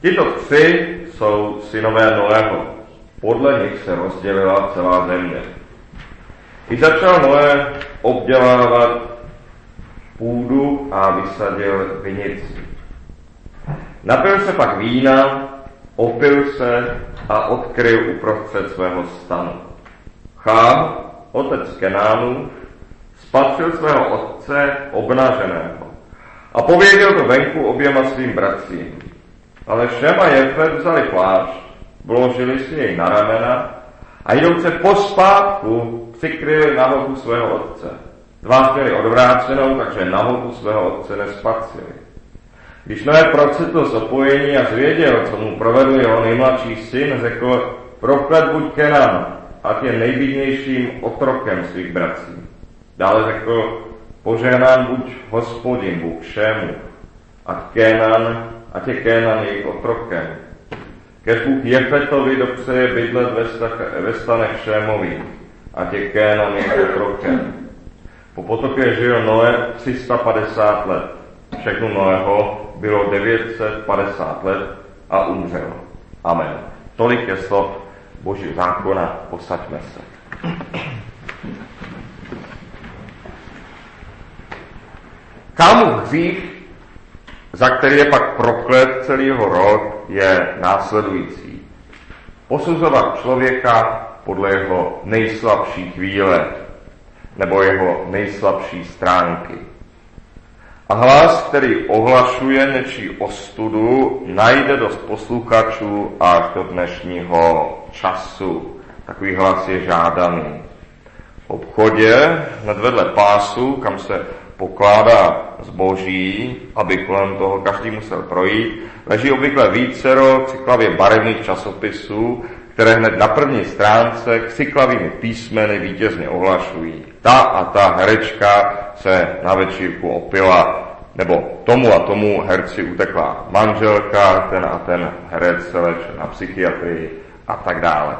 Tito tři jsou synové Noého. Podle nich se rozdělila celá země. I začal Noé obdělávat půdu a vysadil vinici. Napil se pak vína, opil se a odkryl uprostřed svého stanu. Chám, otec Kenánu, spatřil svého otce obnaženého a pověděl to venku oběma svým bratřím. Ale Šem a Jefet vzali plášť, vložili si jej na ramena a jdouce pospátku přikryli nahotu svého otce. Dva měli odvrácenou, takže nahotu svého otce nespatřili. Když Noé procitl z opojení a zvěděl, co mu provedl jeho nejmladší syn, řekl, proklet buď Kenan, ať je nejvidnějším otrokem svých bratří. Dále řekl, požehnán buď hospodin Bůh všemu, a Kenan, ať je Kenan jejich otrokem. Kež Bůh Jefetovi dopřeje bydlet ve, ve stanech Šémových, ať je Kenan jejich otrokem. Po potopě žil Noé 350 let. Všechno Noého bylo 950 let a umřel. Amen. Tolik je slov Boží zákona, posaďme se. Kámu hřích, za který je pak proklet celý jeho rod, je následující. Posuzovat člověka podle jeho nejslabší chvíle nebo jeho nejslabší stránky. A hlas, který ohlašuje nečí ostudu, najde dost posluchačů až do dnešního času. Takový hlas je žádaný. V obchodě hned vedle pásu, kam se pokládá zboží, aby kolem toho každý musel projít, leží obvykle vícero cyklavě barevných časopisů, které hned na první stránce křiklavými písmeny vítězně ohlašují. Ta a ta herečka se na večírku opila, nebo tomu a tomu herci utekla manželka, ten a ten herec se leč na psychiatrii a tak dále.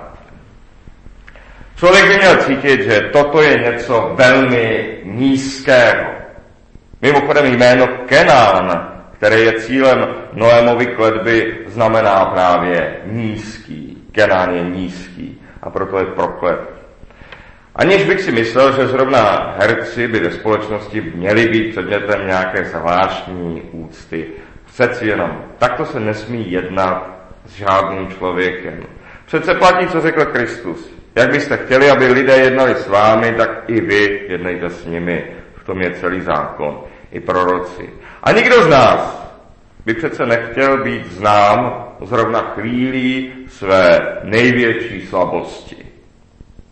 Člověk by měl cítit, že toto je něco velmi nízkého. Mimochodem jméno Kenán, které je cílem Noémovy kledby, znamená právě nízký. Kenán je nízký a proto je proklet. Aniž bych si myslel, že zrovna herci by ve společnosti měli být předmětem nějaké zvláštní úcty. Přeci jenom, takto se nesmí jednat s žádným člověkem. Přece platí, co řekl Kristus. Jak byste chtěli, aby lidé jednali s vámi, tak i vy jednejte s nimi. Tom je celý zákon. I proroci. A nikdo z nás by přece nechtěl být znám zrovna chvílí své největší slabosti.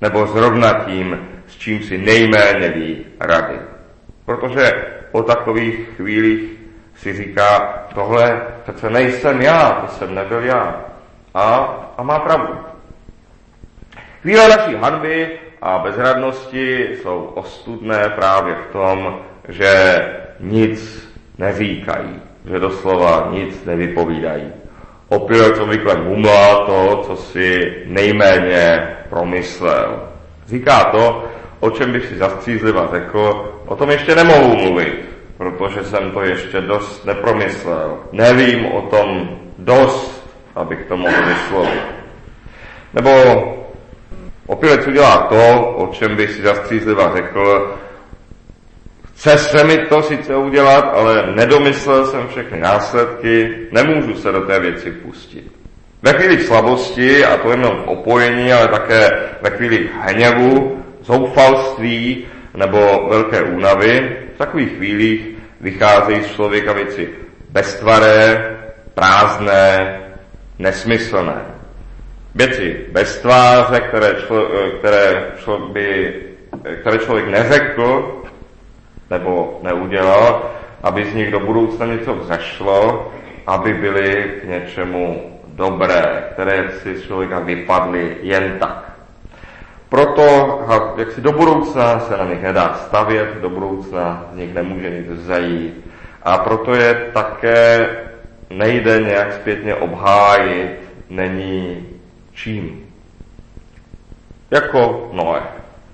Nebo zrovna tím, s čím si nejméně ví rady. Protože o takových chvílích si říká, tohle přece nejsem já, to jsem nebyl já. A, a má pravdu. Chvíle naší hanby a bezradnosti jsou ostudné právě v tom, že nic neříkají, že doslova nic nevypovídají. Opilec obvykle mumlá to, co si nejméně promyslel. Říká to, o čem bych si zastřízliva řekl, o tom ještě nemohu mluvit, protože jsem to ještě dost nepromyslel. Nevím o tom dost, abych to mohl vyslovit. Nebo opilec udělá to, o čem bych si zastřízliva řekl, Chce se mi to sice udělat, ale nedomyslel jsem všechny následky, nemůžu se do té věci pustit. Ve chvíli slabosti, a to jenom v opojení, ale také ve chvíli hněvu, zoufalství nebo velké únavy, v takových chvílích vycházejí z člověka věci beztvaré, prázdné, nesmyslné. Věci bez tváře, které, člo, které, člo by, které člověk neřekl, nebo neudělal, aby z nich do budoucna něco vzešlo, aby byly k něčemu dobré, které si člověka vypadly jen tak. Proto, jak si do budoucna se na nich nedá stavět, do budoucna z nich nemůže nic zajít. A proto je také nejde nějak zpětně obhájit, není čím. Jako Noé.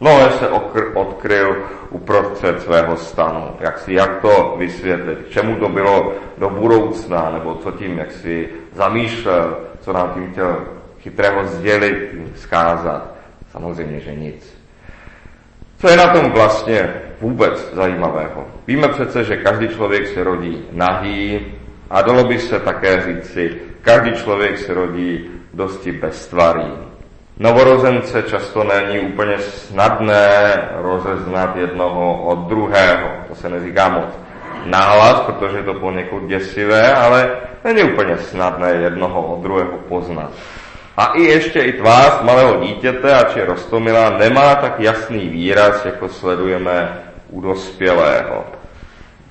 Noé se okr- odkryl uprostřed svého stanu. Jak si, jak to vysvětlit? K čemu to bylo do budoucna? Nebo co tím, jak si zamýšlel? Co nám tím chtěl chytrého sdělit, zkázat? Samozřejmě, že nic. Co je na tom vlastně vůbec zajímavého? Víme přece, že každý člověk se rodí nahý a dalo by se také říci, každý člověk se rodí dosti beztvarý. Novorozence často není úplně snadné rozeznat jednoho od druhého. To se neříká moc nahlas, protože je to poněkud děsivé, ale není úplně snadné jednoho od druhého poznat. A i ještě i tvář malého dítěte, ač je rostomilá, nemá tak jasný výraz, jako sledujeme u dospělého.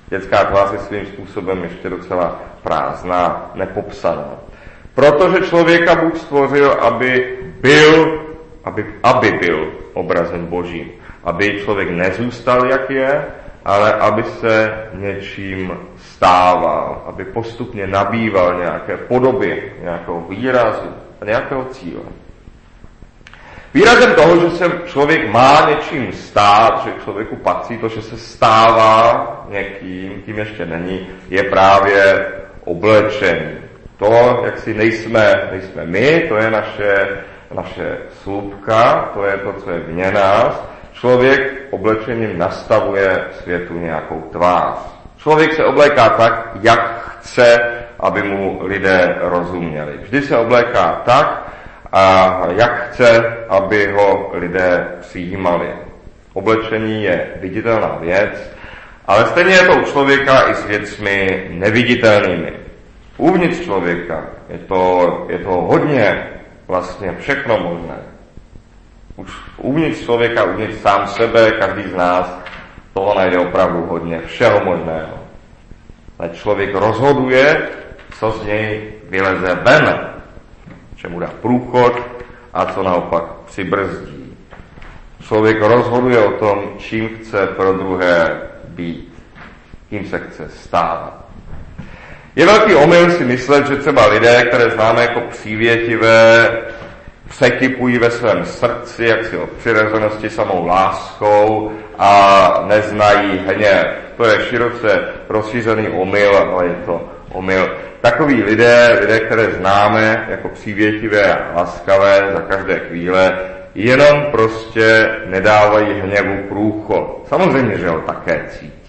Dětská tvář je svým způsobem ještě docela prázdná, nepopsaná. Protože člověka Bůh stvořil, aby byl, aby, aby byl obrazem Božím. Aby člověk nezůstal, jak je, ale aby se něčím stával, aby postupně nabýval nějaké podoby, nějakého výrazu, nějakého cíle. Výrazem toho, že se člověk má něčím stát, že člověku patří to, že se stává někým, tím ještě není, je právě oblečení. To, jak si nejsme, nejsme my, to je naše, naše slupka, to je to, co je vně nás. Člověk oblečením nastavuje světu nějakou tvář. Člověk se obléká tak, jak chce, aby mu lidé rozuměli. Vždy se obléká tak, a jak chce, aby ho lidé přijímali. Oblečení je viditelná věc, ale stejně je to u člověka i s věcmi neviditelnými. Uvnitř člověka je to, je to hodně vlastně všechno možné. Už uvnitř člověka, uvnitř sám sebe, každý z nás toho najde opravdu hodně, všeho možného. Ale člověk rozhoduje, co z něj vyleze ven, čemu dá průchod a co naopak přibrzdí. Člověk rozhoduje o tom, čím chce pro druhé být, kým se chce stávat. Je velký omyl si myslet, že třeba lidé, které známe jako přívětivé, překypují ve svém srdci, jak si o přirozenosti samou láskou a neznají hněv. To je široce rozšířený omyl, ale je to omyl. Takoví lidé, lidé, které známe jako přívětivé a laskavé za každé chvíle, jenom prostě nedávají hněvu průchod. Samozřejmě, že ho také cítí.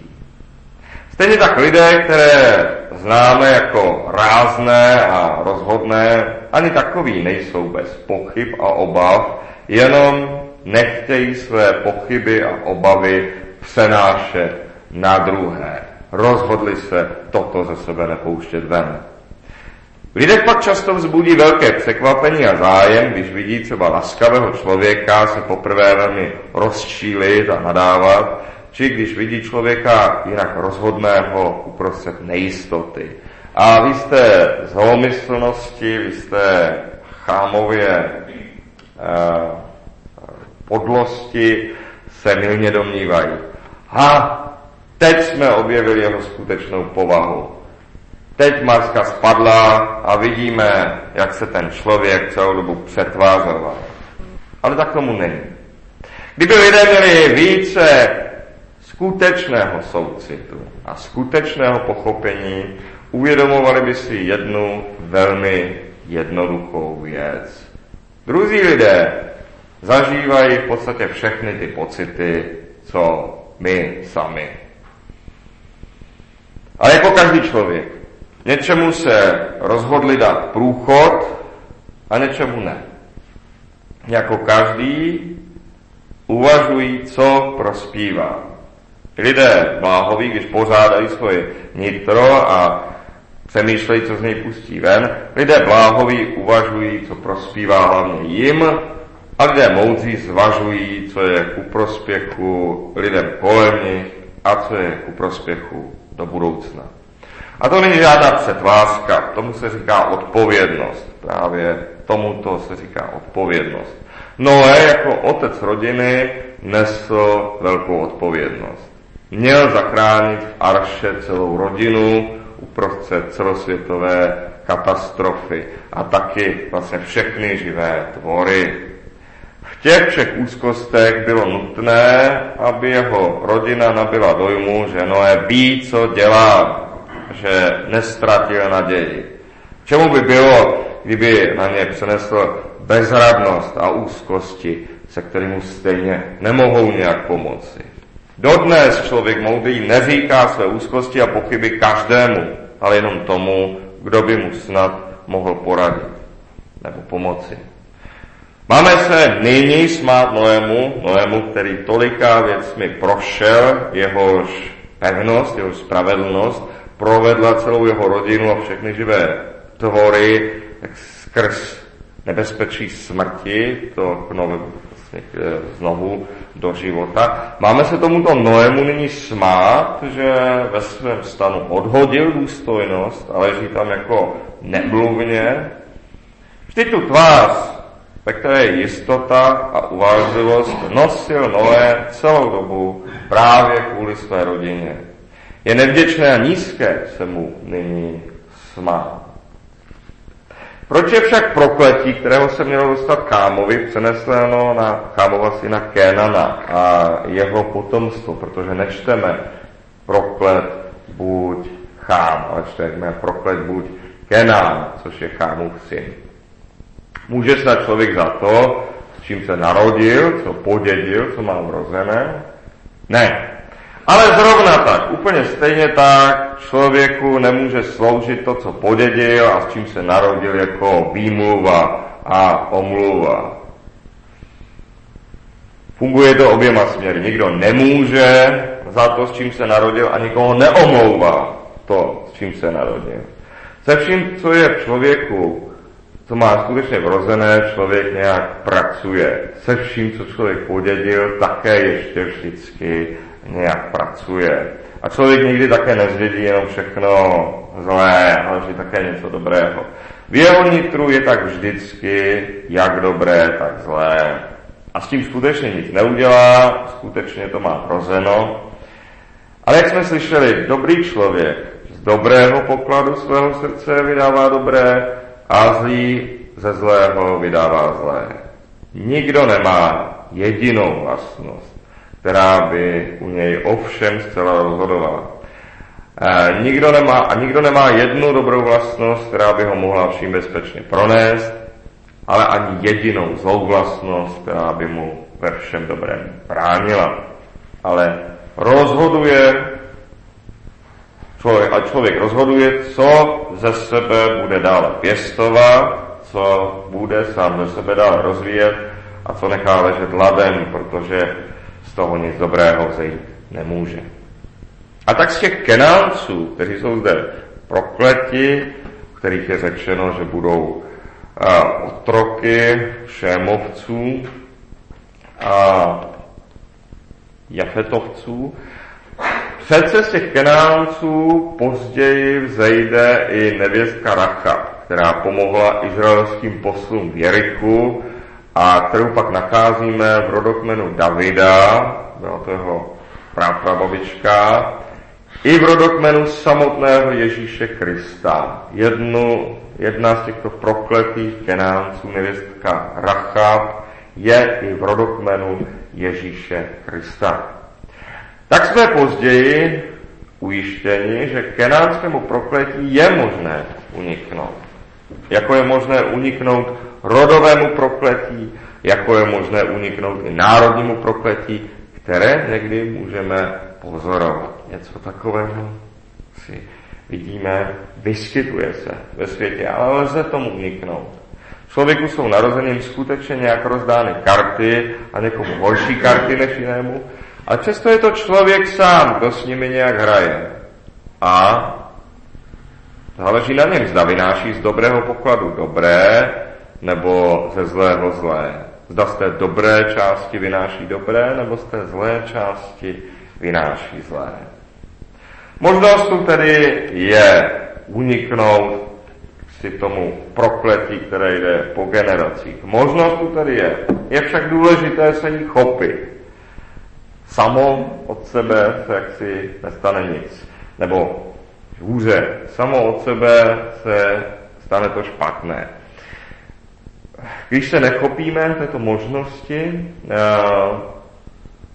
Stejně tak lidé, které známe jako rázné a rozhodné, ani takový nejsou bez pochyb a obav, jenom nechtějí své pochyby a obavy přenášet na druhé rozhodli se toto ze sebe nepouštět ven. V lidech pak často vzbudí velké překvapení a zájem, když vidí třeba laskavého člověka se poprvé velmi rozčílit a nadávat, či když vidí člověka jinak rozhodného uprostřed nejistoty. A vy jste z holomyslnosti, vy jste chámově eh, podlosti se milně domnívají. Ha, Teď jsme objevili jeho skutečnou povahu. Teď maska spadla a vidíme, jak se ten člověk celou dobu přetvářoval. Ale tak tomu není. Kdyby lidé měli více skutečného soucitu a skutečného pochopení, uvědomovali by si jednu velmi jednoduchou věc. Druzí lidé zažívají v podstatě všechny ty pocity, co my sami. Ale jako každý člověk. Něčemu se rozhodli dát průchod a něčemu ne. Jako každý uvažují, co prospívá. Lidé bláhoví, když pořádají svoje nitro a přemýšlejí, co z něj pustí ven. Lidé bláhoví uvažují, co prospívá hlavně jim a lidé moudří zvažují, co je ku prospěchu lidem kolem nich a co je ku prospěchu do budoucna. A to není žádná přetvářka, tomu se říká odpovědnost. Právě tomuto se říká odpovědnost. Noé jako otec rodiny nesl velkou odpovědnost. Měl zachránit v Arše celou rodinu uprostřed celosvětové katastrofy a taky vlastně všechny živé tvory. V těch všech úzkostech bylo nutné, aby jeho rodina nabila dojmu, že Noé ví, co dělá, že nestratil naději. Čemu by bylo, kdyby na ně přenesl bezradnost a úzkosti, se kterými stejně nemohou nějak pomoci. Dodnes člověk moudrý neříká své úzkosti a pochyby každému, ale jenom tomu, kdo by mu snad mohl poradit nebo pomoci. Máme se nyní smát Noému, Noému, který toliká věcmi prošel, jehož pevnost, jeho spravedlnost provedla celou jeho rodinu a všechny živé tvory tak skrz nebezpečí smrti, to vlastně, znovu do života. Máme se tomuto Noému nyní smát, že ve svém stanu odhodil důstojnost a leží tam jako nemluvně. Vždyť tu tvář, ve které je jistota a uvážlivost, nosil Noé celou dobu právě kvůli své rodině. Je nevděčné a nízké se mu nyní smát. Proč je však prokletí, kterého se mělo dostat Kámovi, přeneseno na Kámova syna Kénana a jeho potomstvo? Protože nečteme proklet buď Chám, ale čteme proklet buď Kenán, což je Chámův syn. Může snad člověk za to, s čím se narodil, co podědil, co má vrozené? Ne. Ale zrovna tak, úplně stejně tak, člověku nemůže sloužit to, co podědil a s čím se narodil jako výmluva a omluva. Funguje to oběma směry. Nikdo nemůže za to, s čím se narodil a nikoho neomlouvá to, s čím se narodil. Se vším, co je v člověku, co má skutečně vrozené, člověk nějak pracuje. Se vším, co člověk podědil, také ještě vždycky nějak pracuje. A člověk nikdy také nezvědí jenom všechno zlé, ale že také něco dobrého. V jeho nitru je tak vždycky jak dobré, tak zlé. A s tím skutečně nic neudělá, skutečně to má rozeno. Ale jak jsme slyšeli, dobrý člověk z dobrého pokladu svého srdce vydává dobré a zlý ze zlého vydává zlé. Nikdo nemá jedinou vlastnost která by u něj ovšem zcela rozhodovala. E, nikdo nemá, a nikdo nemá jednu dobrou vlastnost, která by ho mohla vším bezpečně pronést, ale ani jedinou zlou vlastnost, která by mu ve všem dobrém bránila. Ale rozhoduje, člověk, a člověk rozhoduje, co ze sebe bude dále pěstovat, co bude sám ze sebe dále rozvíjet a co nechá ležet ladem, protože z toho nic dobrého vzejít nemůže. A tak z těch kenánců, kteří jsou zde prokleti, kterých je řečeno, že budou otroky šémovců a jafetovců, Přece z těch kenánců později vzejde i nevěstka Racha, která pomohla izraelským poslům v Jerichu a kterou pak nacházíme v rodokmenu Davida, byla to jeho prababička, i v rodokmenu samotného Ježíše Krista. Jednu, jedna z těchto prokletých kenánců, nevěstka Rachab, je i v rodokmenu Ježíše Krista. Tak jsme později ujištěni, že kenánskému prokletí je možné uniknout. Jako je možné uniknout rodovému prokletí, jako je možné uniknout i národnímu prokletí, které někdy můžeme pozorovat. Něco takového si vidíme, vyskytuje se ve světě, ale lze tomu uniknout. Člověku jsou narozením skutečně nějak rozdány karty a někomu horší karty než jinému, a často je to člověk sám, kdo s nimi nějak hraje. A záleží na něm, zda vynáší z dobrého pokladu dobré, nebo ze zlého zlé. Zda z té dobré části vynáší dobré, nebo z té zlé části vynáší zlé. Možnost tu tedy je uniknout si tomu prokletí, které jde po generacích. Možnost tu tedy je. Je však důležité se jí chopit. Samo od sebe se jaksi nestane nic. Nebo hůře, samo od sebe se stane to špatné. Když se nechopíme této možnosti, eh,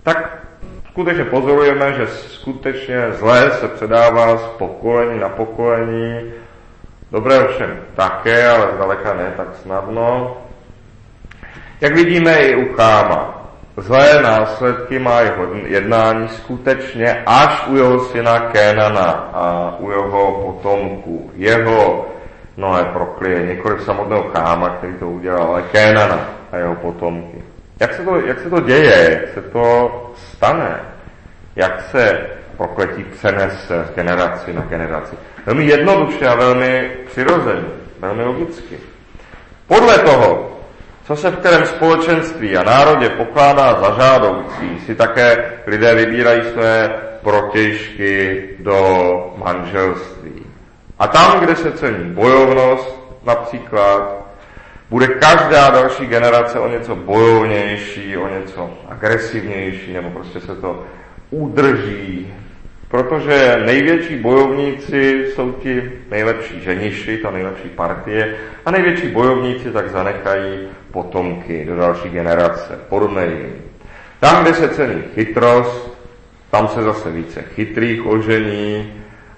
tak skutečně pozorujeme, že skutečně zlé se předává z pokolení na pokolení, dobré ovšem také, ale zdaleka ne tak snadno. Jak vidíme i u Cháma, zlé následky má jeho jednání skutečně až u jeho syna Kénana a u jeho potomků. Jeho Noé proklie, několik samotného Cháma, který to udělal, ale Kénana a jeho potomky. Jak se, to, jak se to děje, jak se to stane, jak se prokletí přenese z generaci na generaci. Velmi jednoduše a velmi přirozeně, velmi logicky. Podle toho, co se v kterém společenství a národě pokládá za žádoucí, si také lidé vybírají své protěžky do manželství. A tam, kde se cení bojovnost, například, bude každá další generace o něco bojovnější, o něco agresivnější, nebo prostě se to udrží. Protože největší bojovníci jsou ti nejlepší ženiši, ta nejlepší partie, a největší bojovníci tak zanechají potomky do další generace, podobné jim. Tam, kde se cení chytrost, tam se zase více chytrých ožení,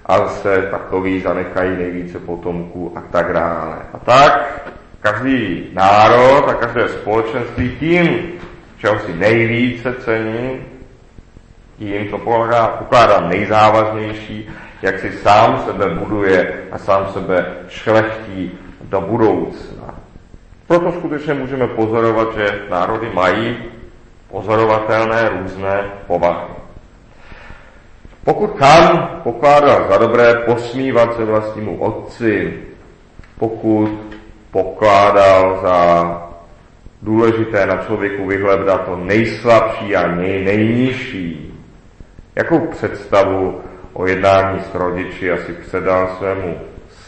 a zase takový zanechají nejvíce potomků a tak dále. A tak každý národ a každé společenství tím, čeho si nejvíce cení, tím to pokládá, pokládá nejzávaznější, jak si sám sebe buduje a sám sebe šlechtí do budoucna. Proto skutečně můžeme pozorovat, že národy mají pozorovatelné různé povahy. Pokud Chan pokládal za dobré posmívat se vlastnímu otci, pokud pokládal za důležité na člověku vyhledat to nejslabší a nej, nejnižší, jakou představu o jednání s rodiči asi předal svému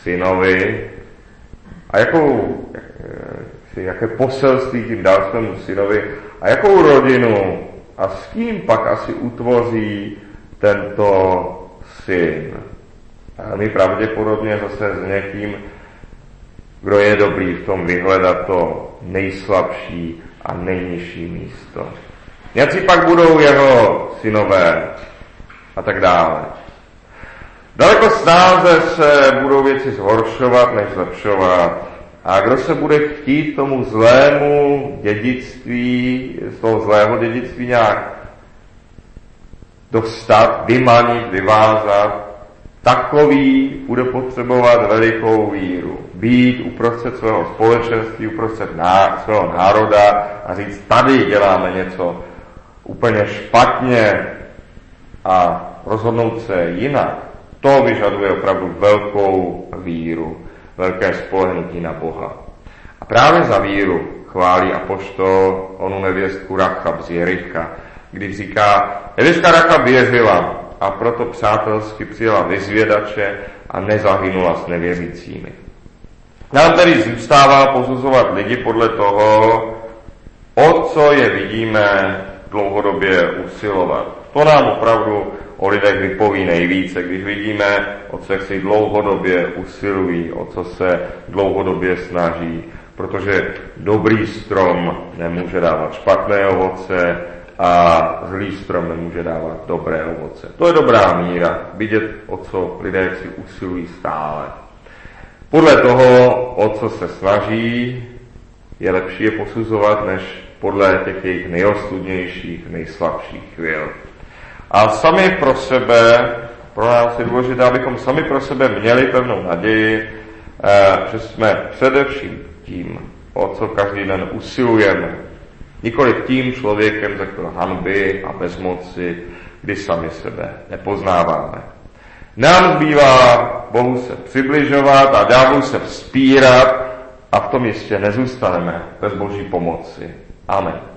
synovi a jakou, jaké poselství tím dal svému synovi a jakou rodinu a s kým pak asi utvoří tento syn. A my pravděpodobně zase s někým, kdo je dobrý v tom vyhledat to nejslabší a nejnižší místo. Něci pak budou jeho synové a tak dále. Daleko snáze se budou věci zhoršovat, než zlepšovat. A kdo se bude chtít tomu zlému dědictví, z toho zlého dědictví nějak dostat, vymanit, vyvázat, takový bude potřebovat velikou víru. Být uprostřed svého společenství, uprostřed ná, svého národa a říct, tady děláme něco úplně špatně a rozhodnout se jinak. To vyžaduje opravdu velkou víru, velké spolehnutí na Boha. A právě za víru chválí apoštol onu nevěstku Rachab z Jericha, když říká, Eliška Raka věřila a proto přátelsky přijela vyzvědače a nezahynula s nevěřícími. Nám tedy zůstává posuzovat lidi podle toho, o co je vidíme dlouhodobě usilovat. To nám opravdu o lidech vypoví nejvíce, když vidíme, o co si dlouhodobě usilují, o co se dlouhodobě snaží, protože dobrý strom nemůže dávat špatné ovoce, a zlý strom nemůže dávat dobré ovoce. To je dobrá míra, vidět, o co lidé si usilují stále. Podle toho, o co se snaží, je lepší je posuzovat, než podle těch jejich nejostudnějších, nejslabších chvíl. A sami pro sebe, pro nás je důležité, abychom sami pro sebe měli pevnou naději, eh, že jsme především tím, o co každý den usilujeme, Nikoli tím člověkem, za kterého hanby a bezmoci, kdy sami sebe nepoznáváme. Nám zbývá Bohu se přibližovat a ďáblu se vzpírat a v tom jistě nezůstaneme bez Boží pomoci. Amen.